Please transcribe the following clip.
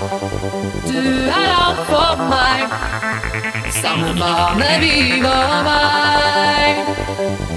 Du er alt for meg. Samme bane, by og meg